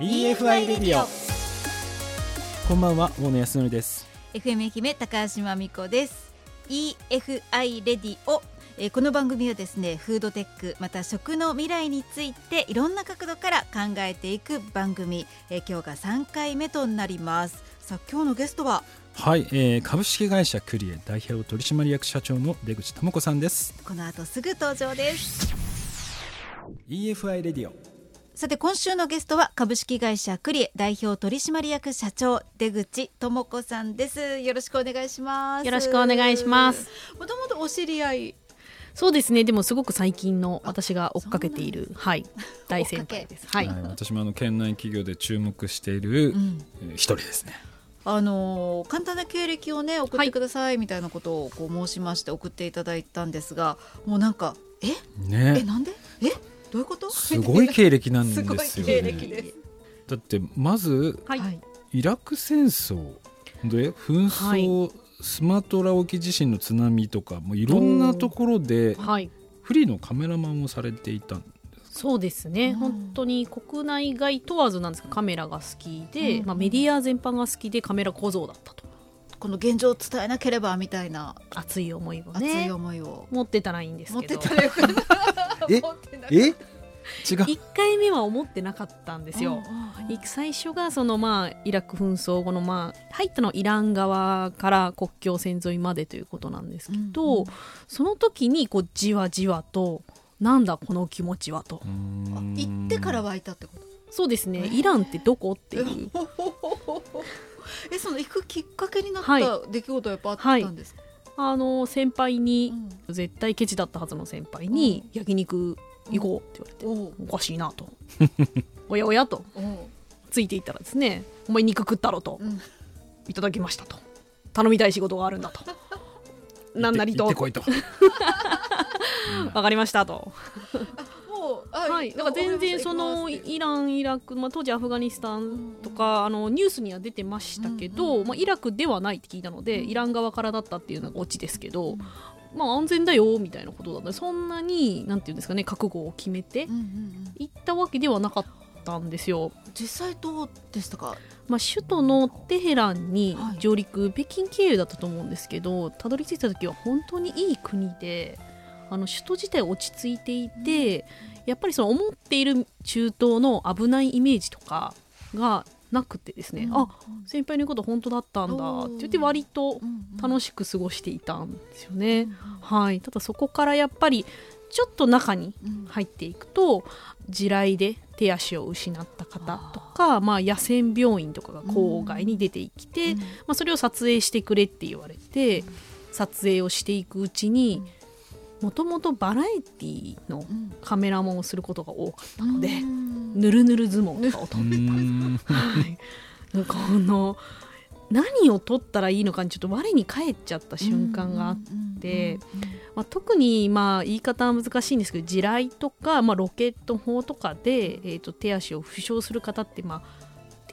EFI レディオこんばんは大野康則です。FM 愛媛高橋真美子です。EFI レディオえーこの番組はですねフードテックまた食の未来についていろんな角度から考えていく番組、えー今日が3回目となります。さあ今日のゲストは？はい、えー、株式会社クリエ代表取締役社長の出口智子さんです。この後すぐ登場です。EFI レディオさて今週のゲストは株式会社クリエ代表取締役社長出口智子さんです。よろしくお願いします。よろしくお願いします。もともとお知り合い。そうですね。でもすごく最近の私が追っかけているはい 大先輩です。はい、私もあの県内企業で注目している、ん。えー一人ですね。あのー簡単な経歴をね送ってくださいみたいなことをこう申しまして送っていただいたんですがもうなんかえ？えねなんで？え？どういうこと？すごい経歴なんですすよごい経歴ねです。だってまずはい。はいイラク戦争で紛争、スマトラ沖地震の津波とかもういろんなところではい。フリーのカメラマンをされていたんそうですね、うん。本当に国内外問わずなんですがカメラが好きで、うん。まあ、メディア全般が好きでカメラ小僧だったと。この現状を伝えなければみたいな。熱い思いを熱いね思いを。持ってたらいいんです持ってけどたらよかったえ？え？違う。1回目は思ってなかったんですよ。うんうんうんい最初がそのまあイラク紛争後のまあ入ったのはイラン側から国境線沿いまでということなんですけど、うんうん。その時にこうじわじわとなんだこの気持ちはと。行ってから湧いたってこと？そうですね、イランってどこ？っていう。えその行くきっかけになっはいた出来事はやっぱあったんですか、あの先輩にうん。絶対ケチだったはずの先輩に焼肉行こうって言われて、おかしいなと。おやおやと。ついていったらですねお前肉食ったろと、うん。いただきましたと。頼みたい仕事があるんだと。なんなりと。わかりましたとはい、だから全然そのイラン、イラク、まあ、当時アフガニスタンとか、あのニュースには出てましたけど、まあ、イラクではないって聞いたので、イラン側からだったっていうのがオチですけど、まあ、安全だよみたいなことだったのでそんなになんていうんですかね覚悟を決めて行ったわけではなかったんですよ。実際どうでしたか？まあ、首都のテヘランにはい。上陸、北京経由だったと思うんですけどたどり着いた時は本当にいい国であの首都自体落ち着いていて、やっぱりその思っている中東の危ないイメージとかがなくてですね、うん。あ先輩の言うこと本当だったんだって言って割と楽ししく過ごしていたんですよね。はい、ただそこからやっぱりちょっと中に入っていくと地雷で手足を失った方とかまあ、野戦病院とかが郊外に出てきて、まあ、それを撮影してくれって言われて撮影をしていくうちにもともとバラエティのカメラマンをすることが多かったので、ぬるぬる相撲とかを撮うってーんはい、この何を撮ったらいいのかにちょっと我に返っちゃった瞬間があって、まあ、特にまあ言い方は難しいんですけど地雷とか、まあ、ロケット砲とかで、えー、と手足を負傷する方って、まあ、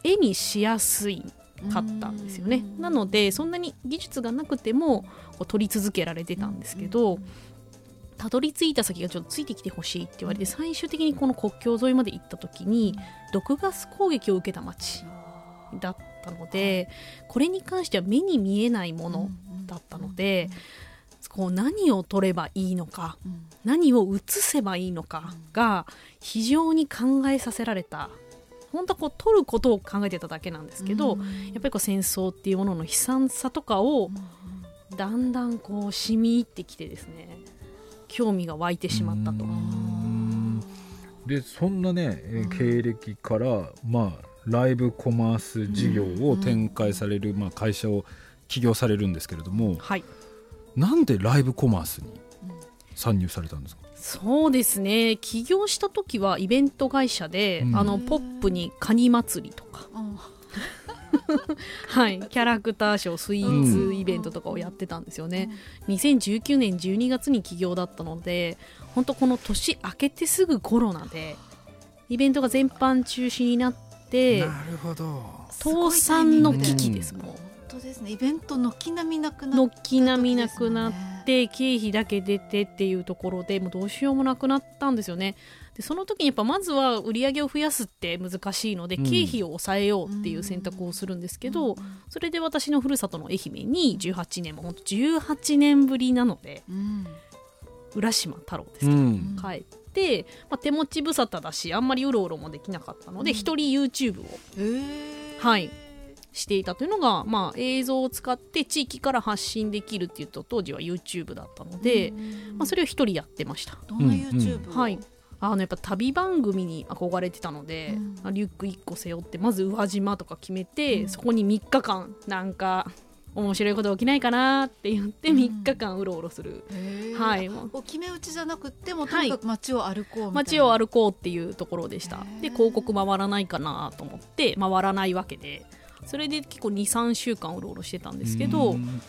絵にしやすいかったんですよね。なのでそんなに技術がなくてもこう撮り続けられてたんですけど、たどり着いた先がちょっとついてきてほしいって言われて最終的にこの国境沿いまで行った時に毒ガス攻撃を受けた町だったのでこれに関しては目に見えないものだったのでこう何を取ればいいのか何を映せばいいのかが非常に考えさせられた本当はこう取ることを考えてただけなんですけど、やっぱりこう戦争っていうものの悲惨さとかをだんだんこう染み入ってきてですね興味が湧いてしまったと。でそんなね、えー経歴からまあライブコマース事業を展開される、まあ、会社を起業されるんですけれどもはい。なんでライブコマースに参入されたんですか、そうですね。起業した時はイベント会社で、うん。あのポップにカニ祭りとか、はい、キャラクターショースイーツイベントとかをやってたんですよね、2019年12月に起業だったので本当この年明けてすぐコロナでイベントが全般中止になってなるほど。倒産の危機ですもん本当ですね。イベント軒並みなくなっ軒並みなくなって経費だけ出てっていうところでもうどうしようもなくなったんですよね。でその時にやっぱまずは売り上げを増やすって難しいので、うん。経費を抑えようっていう選択をするんですけど、それで私のふるさとの愛媛に18年も本当18年ぶりなのでうん。浦島太郎ですか、うん。帰って、まあ、手持ち無沙汰だしあんまりうろうろもできなかったので一、人 YouTube を。はいしていたというのが、まあ、映像を使って地域から発信できるっていうと当時は YouTube だったので、まあ、それを一人やってました。どんな YouTube を？はい。あのやっぱ旅番組に憧れてたので、うん。リュック1個背負ってまず宇和島とか決めて、うん。そこに3日間なんか面白いこと起きないかなって言ってうん。3日間うろうろする、へー。はい。もう決め打ちじゃなくてもとにかく街を歩こうみたいな。街を歩こうっていうところでした。で広告回らないかなと思って回らないわけでそれで結構23週間うろうろしてたんですけど、うん。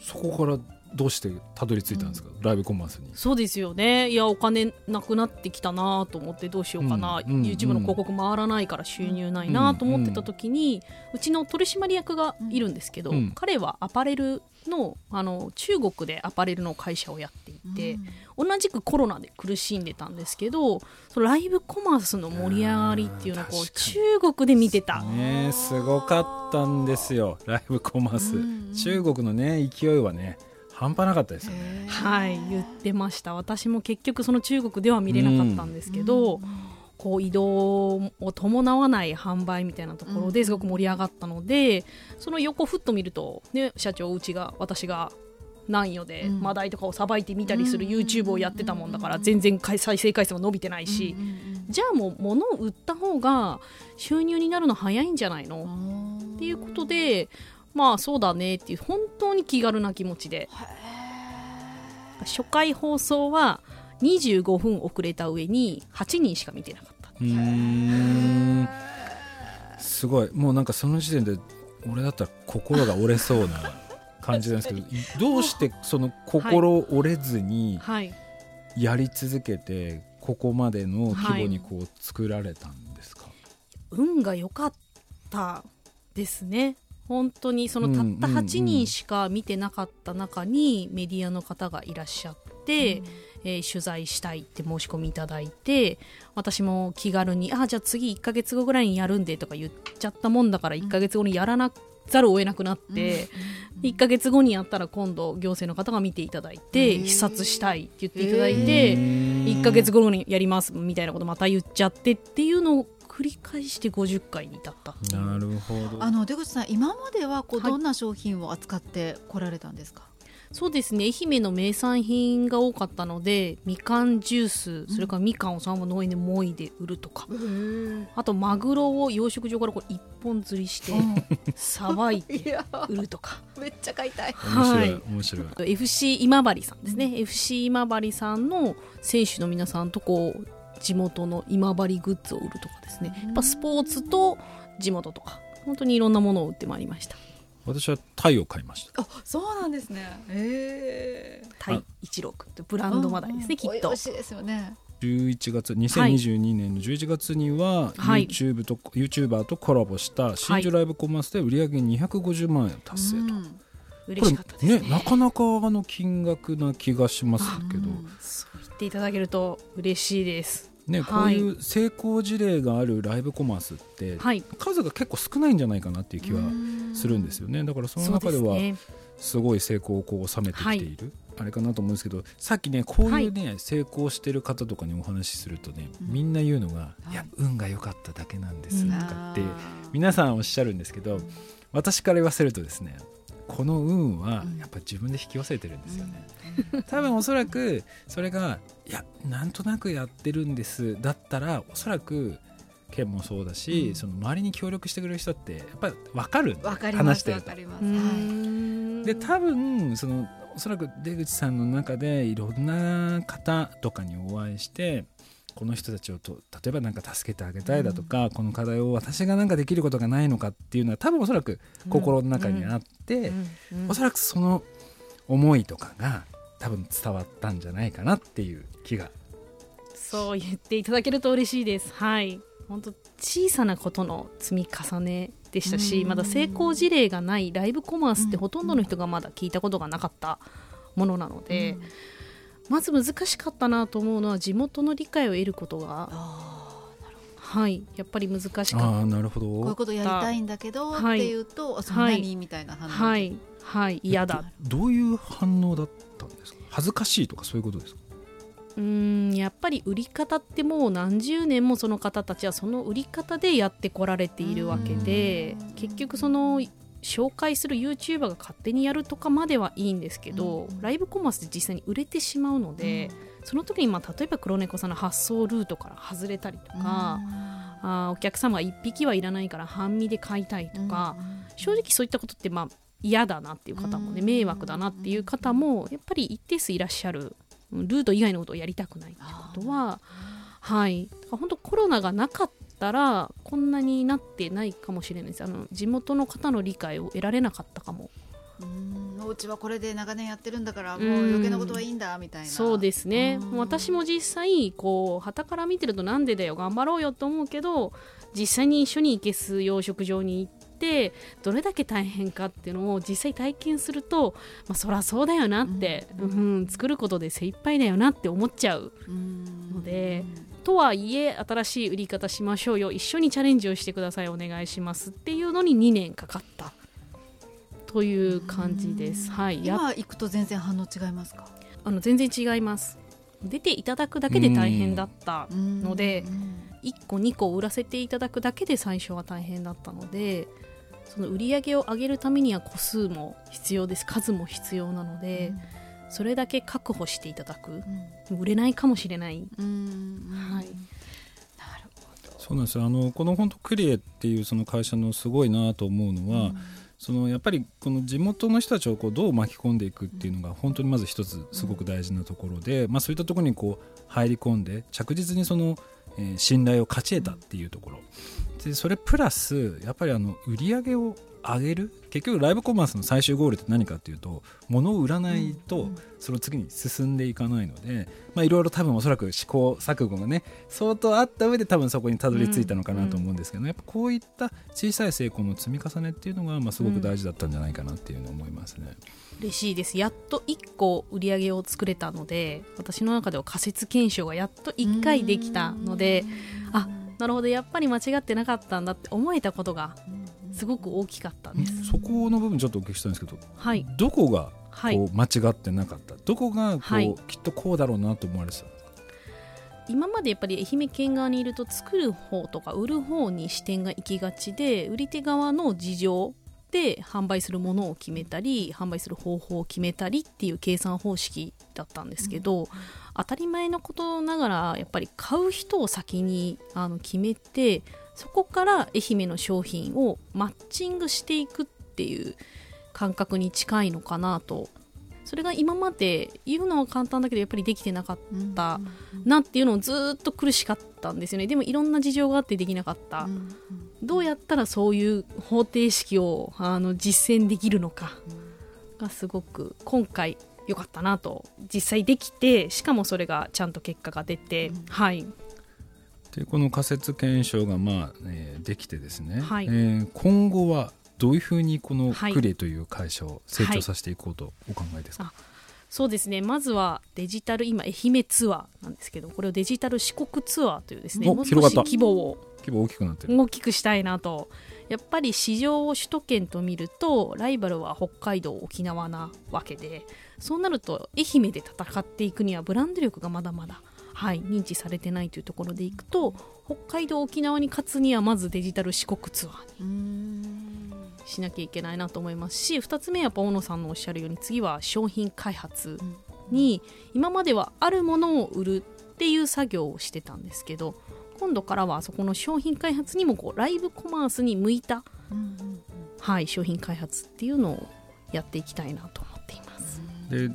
そこからどうしてたどり着いたんですか、ライブコマースに。そうですよね。いやお金なくなってきたなと思ってどうしようかな、うん。うん。YouTube の広告回らないから収入ないなと思ってた時に、うちの取締役がいるんですけど、うん。彼はアパレルのあの中国でアパレルの会社をやっていて、同じくコロナで苦しんでたんですけどそのライブコマースの盛り上がりっていうのをこう中国で見てた。ねえすごかったんですよライブコマース、うん中国のね勢いはね半端なかったですよね。はい言ってました。私も結局その中国では見れなかったんですけど、こう移動を伴わない販売みたいなところうん。ですごく盛り上がったので、その横ふっと見ると、ね、社長うちが私が南予でうん。マダイとかをさばいてみたりするうん YouTube をやってたもんだから全然再生回数も伸びてないし、じゃあもう物を売った方が収入になるの早いんじゃないの？っっていうことでまあそうだねっていう本当に気軽な気持ちで。初回放送は25分遅れた上に8人しか見てなかった。うーんすごい。もうなんかその時点で俺だったら心が折れそうな感じなんですけどどうしてその心折れずにはい。やり続けてここまでの規模にこう作られたんですか、運が良かったですね。本当にそのたったうんうんうん8人しか見てなかった中にメディアの方がいらっしゃって、えー取材したいって申し込みいただいて私も気軽に「あじゃあ次1ヶ月後ぐらいにやるんで」とか言っちゃったもんだから1ヶ月後にやらなざるを得なくなって、1ヶ月後にやったら今度行政の方が見ていただいて視察したいって言っていただいへて。ー。1ヶ月後にやりますみたいなことまた言っちゃってっていうのを繰り返して50回に至った。なるほど。あの出口さん今まではこうはい。どんな商品を扱ってこられたんですか、そうですね。愛媛の名産品が多かったのでみかんジュースそれからみかんをそのまま農園でもいで売るとか、あとマグロを養殖場からこう一本釣りしてさばいて売るとか。めっちゃ買いたい。面白い、はい。面白い。あと FC 今治さんですね、FC 今治さんの選手の皆さんとこう地元の今治グッズを売るとかですね。やっぱスポーツと地元とか本当にいろんなものを売ってまいりました私はタイを買いました。あそうなんですね。へえタイ一郎君というブランドマダイですね、きっと。美味しいですよね。11月2022年の11月には、はい。YouTube と YouTuber とコラボした真珠ライブコマースで売上250万円達成と、うん。嬉しかったですね。ねなかなかの金額な気がしますけど、うん。そう言っていただけると嬉しいですね、こはい。ういう成功事例があるライブコマースって、はい。数が結構少ないんじゃないかなっていう気はするんですよね。だからその中ではすごい成功をこう収めてきてい。る、あれかなと思うんですけどさっきねこういうね、成功してる方とかにお話しするとね、うん。みんな言うのが、い。いや運が良かっただけなんですうんとかって皆さんおっしゃるんですけど私から言わせるとですねこの運はうん。やっぱ自分で引き寄せてるんですよね、多分おそらくそれがいやなんとなくやってるんですだったらおそらく県もそうだし、うん。その周りに協力してくれる人ってやっぱり分かるんだよ。わかります話してると。わかります。うーはい。んで多分そのおそらく出口さんの中でいろんな方とかにお会いしてこの人たちをと例えば何か助けてあげたいだとか、この課題を私が何かできることがないのかっていうのは多分おそらく心の中にあって、うん。うん。おそらくその思いとかが多分伝わったんじゃないかなっていう気が。そう言っていただけると嬉しいです。はい。本当小さなことの積み重ねでしたしうん。まだ成功事例がないライブコマースってほとんどの人がまだ聞いたことがなかったものなので、まず難しかったなと思うのは地元の理解を得ることが。はい。やっぱり難しかった。なるほど。こういうことやりたいんだけど、はい。っていうとそんなにみたいな反応。はい。はい。嫌だえっとどういう反応だったんですか？恥ずかしいとかそういうことですか？うーんやっぱり売り方ってもう何十年もその方たちはその売り方でやってこられているわけでうん。結局その紹介する YouTuber が勝手にやるとかまではいいんですけど、うん。ライブコマースで実際に売れてしまうので、その時にまあ例えば黒猫さんの発送ルートから外れたりとか、あー。お客様は1匹はいらないから半身で買いたいとか、正直そういったことってまあ嫌だなっていう方もねうん。迷惑だなっていう方もやっぱり一定数いらっしゃるうんルート以外のことをやりたくないってことははい。本当コロナがなかったらこんなになってないかもしれないです。あの地元の方の理解を得られなかったかも。うんお家はこれで長年やってるんだからもうん。う余計なことはいいんだみたいな。そうですね。私も実際こう旗から見てるとなんでだよ頑張ろうよと思うけど実際に一緒に行けす養殖場に行ってどれだけ大変かっていうのを実際体験すると、まあ、そりゃそうだよなって、ううんん作ることで精一杯だよなって思っちゃううん。のでとはいえ新しい売り方しましょうよ。一緒にチャレンジをしてください。お願いしますっていうのに2年かかった。という感じです。はい、や今行くと全然反応違いますか？あの全然違います。出ていただくだけで大変だったのので1個2個売らせていただくだけで最初は大変だったのでその売り上げを上げるためには個数も必要です。数も必要なので、それだけ確保していただく。売れないかもしれないそうなんですよ。あのこの本当クリエっていうその会社のすごいなと思うのは、そのやっぱりこの地元の人たちをこうどう巻き込んでいくっていうのが本当にまず一つすごく大事なところで、まあ、そういったところにこう入り込んで着実にその、えー信頼を勝ち得たっていうところ。でそれプラスやっぱりあの売り上げを上げる？結局ライブコマースの最終ゴールって何かっていうと物を売らないとその次に進んでいかないのでまあいろいろ多分おそらく試行錯誤がね相当あった上で多分そこにたどり着いたのかなと思うんですけど、やっぱこういった小さい成功の積み重ねっていうのがまあすごく大事だったんじゃないかなっていうのを思いますね。嬉しいです。やっと1個売り上げを作れたので私の中では仮説検証がやっと1回できたのであなるほど。やっぱり間違ってなかったんだって思えたことがすごく大きかったです。そこの部分ちょっとお聞きしたいんですけどはい、どこがはい。こう間違ってなかった、どこがこう、はい。きっとこうだろうなと思われてた今までやっぱり愛媛県側にいると作る方とか売る方に視点が行きがちで売り手側の事情で販売するものを決めたり販売する方法を決めたりっていう計算方式だったんですけど、当たり前のことながらやっぱり買う人を先にあの決めてそこから愛媛の商品をマッチングしていくっていう感覚に近いのかなと。それが今まで言うのは簡単だけどやっぱりできてなかったなっていうのをずっと苦しかったんですよね。でもいろんな事情があってできなかった、どうやったらそういう方程式をあの実践できるのかがすごく今回良かったなと実際できてしかもそれがちゃんと結果が出て、はいでこの仮説検証がまあ、えーできてですね、はい。えー今後はどういうふうにこのはい。クレという会社を成長させていこうとお考えですか、あそうですね。まずはデジタル今愛媛ツアーなんですけどこれをデジタル四国ツアーというですねおもう少し規模を。規模大きくなってる。大きくしたいなと。やっぱり市場を首都圏と見るとライバルは北海道沖縄なわけでそうなると愛媛で戦っていくにはブランド力がまだまだ、はい、認知されてないというところでいくと北海道沖縄に勝つにはまずデジタル四国ツアーにしなきゃいけないなと思いますし2つ目はやっぱ大野さんのおっしゃるように次は商品開発に今まではあるものを売るっていう作業をしてたんですけど今度からはそこの商品開発にもこうライブコマースに向いた、はい、商品開発っていうのをやっていきたいなと思っています。で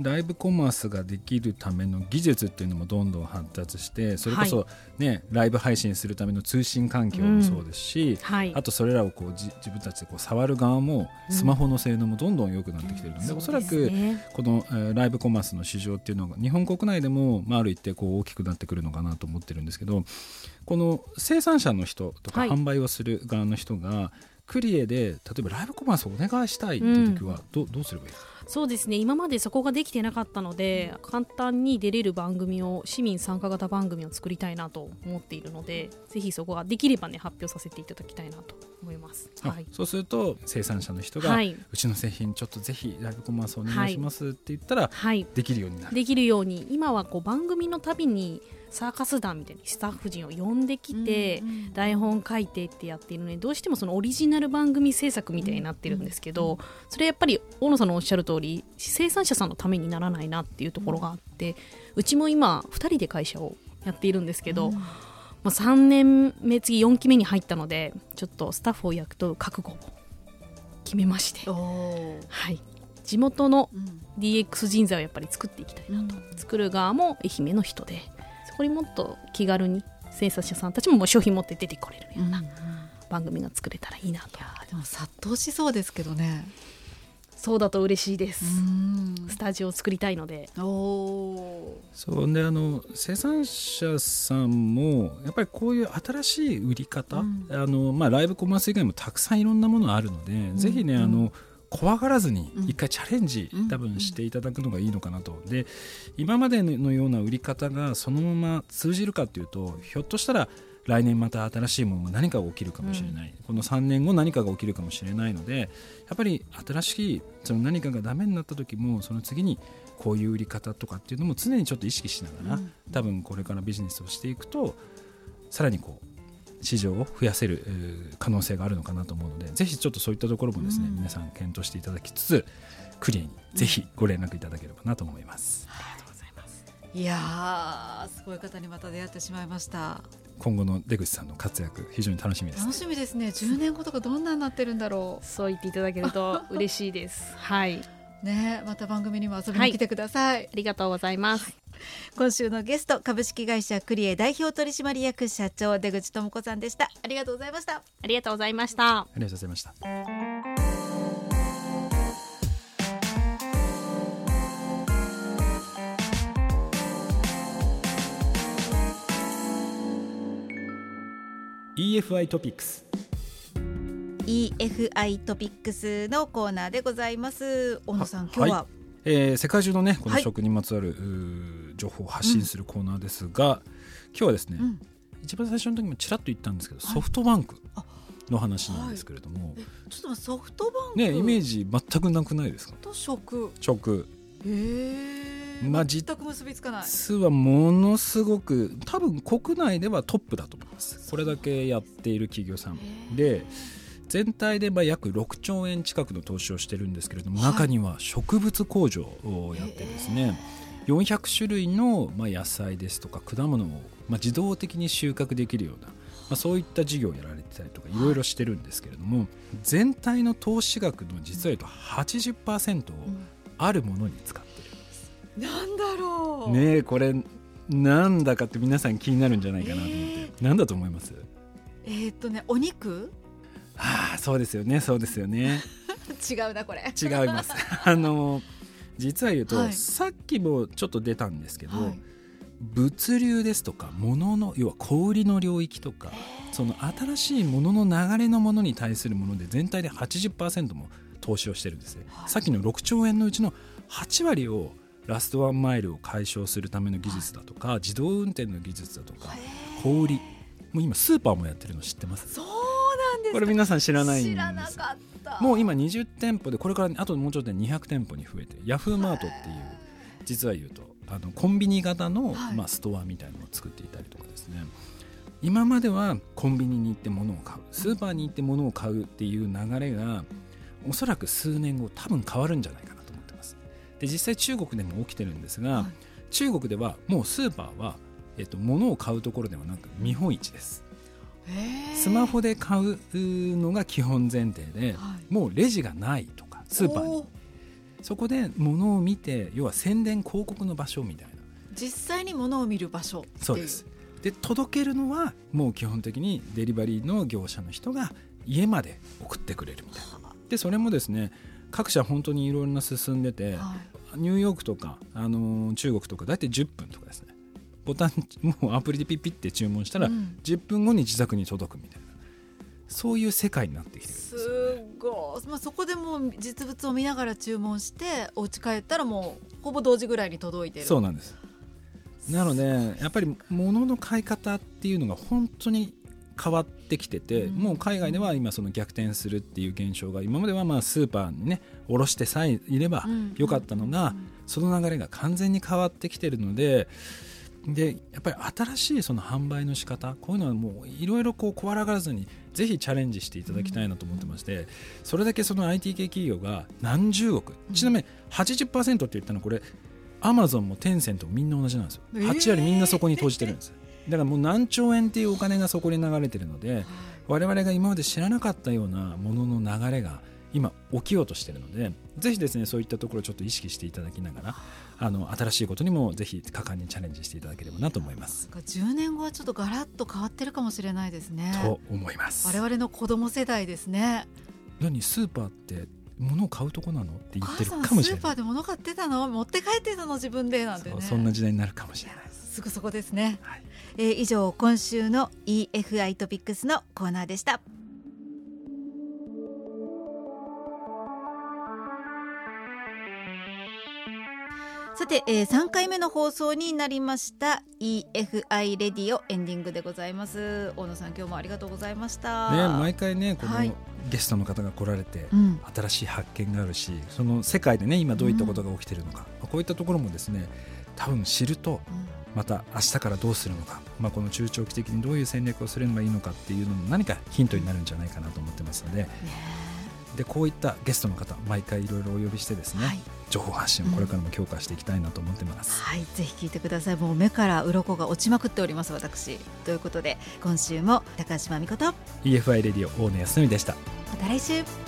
ライブコマースができるための技術っていうのもどんどん発達してそれこそ、ねライブ配信するための通信環境もそうですし、はい。あとそれらをこうじ自分たちでこう触る側もスマホの性能もどんどん良くなってきてるので、おそらくねこの、えーライブコマースの市場っていうのが日本国内でも、まあ、ある一定こう大きくなってくるのかなと思ってるんですけどこの生産者の人とかはい。販売をする側の人がクリエで例えばライブコマースをお願いしたいっていう時はど,、うどうすればいいですか？そうですね。今までそこができてなかったので簡単に出れる番組を市民参加型番組を作りたいなと思っているのでぜひそこができればね発表させていただきたいなと思います、はい、そうすると生産者の人が、はい、うちの製品ちょっとぜひライブコマースお願いしますって言ったら、はい、できるようになる、できるように今はこう番組のたびにサーカス団みたいにスタッフ陣を呼んできて、台本書いてってやっているのでどうしてもそのオリジナル番組制作みたいになってるんですけど、それやっぱり大野さんのおっしゃる通り生産者さんのためにならないなっていうところがあってうちも今2人で会社をやっているんですけど、まあ、3年目次4期目に入ったのでちょっとスタッフを役取る覚悟を決めまして、はい、地元の DX 人材をやっぱり作っていきたいなと、うん、作る側も愛媛の人でそこにもっと気軽に生産者さんたちももう商品持って出てこれるような番組が作れたらいいなと、うん、でも殺到しそうですけどね。そうだと嬉しいです。スタジオを作りたいので。そうであの生産者さんもやっぱりこういう新しい売り方、うん、あのまあ、ライブコマース以外もたくさんいろんなものあるので、うん、ぜひねあの、怖がらずに一回チャレンジ、多分していただくのがいいのかなと。で今までのような売り方がそのまま通じるかというとひょっとしたら来年また新しいものが何かが起きるかもしれない、うん、この3年後何かが起きるかもしれないのでやっぱり新しいその何かがダメになった時もその次にこういう売り方とかっていうのも常にちょっと意識しながら、うん、多分これからビジネスをしていくとさらにこう市場を増やせる可能性があるのかなと思うのでぜひちょっとそういったところもですね、うん、皆さん検討していただきつつクリアにぜひご連絡いただければなと思います。ありがとうございます。いやすごい方にまた出会ってしまいました。今後の出口さんの活躍非常に楽しみです、楽しみですね。10年後とかどんなになってるんだろう。そう言っていただけると嬉しいです。はい。ねまた番組にも遊びに来てください、はい、ありがとうございます、今週のゲスト株式会社クリエ代表取締役社長出口智子さんでした。ありがとうございました。ありがとうございました。ありがとうございました。EFI トピックス EFI トピックスのコーナーでございます。小野さん今日は、はい。えー、世界中のねこの食にまつわる、はい、情報を発信するコーナーですが、うん、今日はですね、うん、一番最初の時もちらっと言ったんですけど、ソフトバンクの話なんですけれども、はい、ちょっとソフトバンク。ねイメージ全くなくないですか？と食食へえまあ、全く結びつかない。実はものすごく多分国内ではトップだと思います。これだけやっている企業さん。で全体でまあ約6兆円近くの投資をしてるんですけれども、はい、中には植物工場をやってですね、400種類のまあ野菜ですとか果物をまあ自動的に収穫できるような、まあ、そういった事業をやられてたりとかいろいろしてるんですけれども、全体の投資額の実は言うと80%をあるものに使ってる。んです。なんだろう。ねこれなんだかって皆さん気になるんじゃないかなと思って、えー、なんだと思います？えー、っとねお肉？はあそうですよねそうですよね。違うなこれ。違います。あの実は言うと、はい、さっきもちょっと出たんですけど、はい、物流ですとか物の要は小売りの領域とかその新しいものの流れのものに対するもので全体で80%も投資をしてるんですね、はい、さっきの6兆円のうちの8割をラストワンマイルを解消するための技術だとか、自動運転の技術だとか小売り。もう今スーパーもやってるの知ってます？そうこれ皆さん知らないんです知らなかったもう今20店舗でこれからあともうちょっとで200店舗に増えてヤフーマートっていう実は言うとあのコンビニ型の、はい、まあ、ストアみたいなのを作っていたりとかですね。今まではコンビニに行って物を買うスーパーに行って物を買うっていう流れがおそらく数年後多分変わるんじゃないかなと思ってます。で実際中国でも起きてるんですが、はい、中国ではもうスーパーは、えっと、物を買うところではなく見本市ですスマホで買うのが基本前提で、はい、もうレジがないとかスーパーに。そこで物を見て要は宣伝広告の場所みたいな。実際に物を見る場所そうです。で届けるのはもう基本的にデリバリーの業者の人が家まで送ってくれるみたいな。でそれもですね各社本当にいろいろな進んでて、はい、ニューヨークとか、あのー、中国とか大体10分とかですねボタンもうアプリでピッピッて注文したら、10分後に自宅に届くみたいな。そういう世界になってきてるんですよ、ね、すごい、まあ、そこでもう実物を見ながら注文してお家帰ったらもうほぼ同時ぐらいに届いてる。そうなんです。なのでやっぱり物の買い方っていうのが本当に変わってきてて、うん。もう海外では今その逆転するっていう現象が今まではまあスーパーにね卸してさえいればうん。よかったのが、その流れが完全に変わってきてるのででやっぱり新しいその販売の仕方こういうのはもういろいろこう怖がらずにぜひチャレンジしていただきたいなと思ってまして、それだけその IT 系企業が何十億ちなみに80%って言ったのはこれアマゾンもテンセントもみんな同じなんですよ。えー。8割みんなそこに投じてるんです。だからもう何兆円っていうお金がそこに流れてるので我々が今まで知らなかったようなものの流れが今起きようとしているのでぜひですねそういったところをちょっと意識していただきながらあの新しいことにもぜひ果敢にチャレンジしていただければなと思います。なんか10年後はちょっとガラッと変わってるかもしれないですね。と思います。我々の子供世代ですね。何？スーパーって物を買うとこなのってお言ってるかもしれない。スーパーで物買ってたの？持って帰ってたの？自分でなんてね。そんな時代になるかもしれない。すぐそこですね、はい。えー以上今週の EFI トピックスのコーナーでしたさて、えー、3回目の放送になりました EFI レディオエンディングでございます。大野さん今日もありがとうございました。ね、毎回ねこのはい。ゲストの方が来られて、うん。新しい発見があるしその世界でね今どういったことが起きてるのか、こういったところもですね多分知るとうん。また明日からどうするのか、まあ、この中長期的にどういう戦略をすればいいのかっていうのも何かヒントになるんじゃないかなと思ってますので。ね。でこういったゲストの方毎回いろいろお呼びしてですね、はい情報発信をこれからも強化していきたいなと思ってます。はい、ぜひ聞いてください。もう目から鱗が落ちまくっております、私。ということで、今週も高橋真美子と、EFI レディオ大野康則でした。また来週。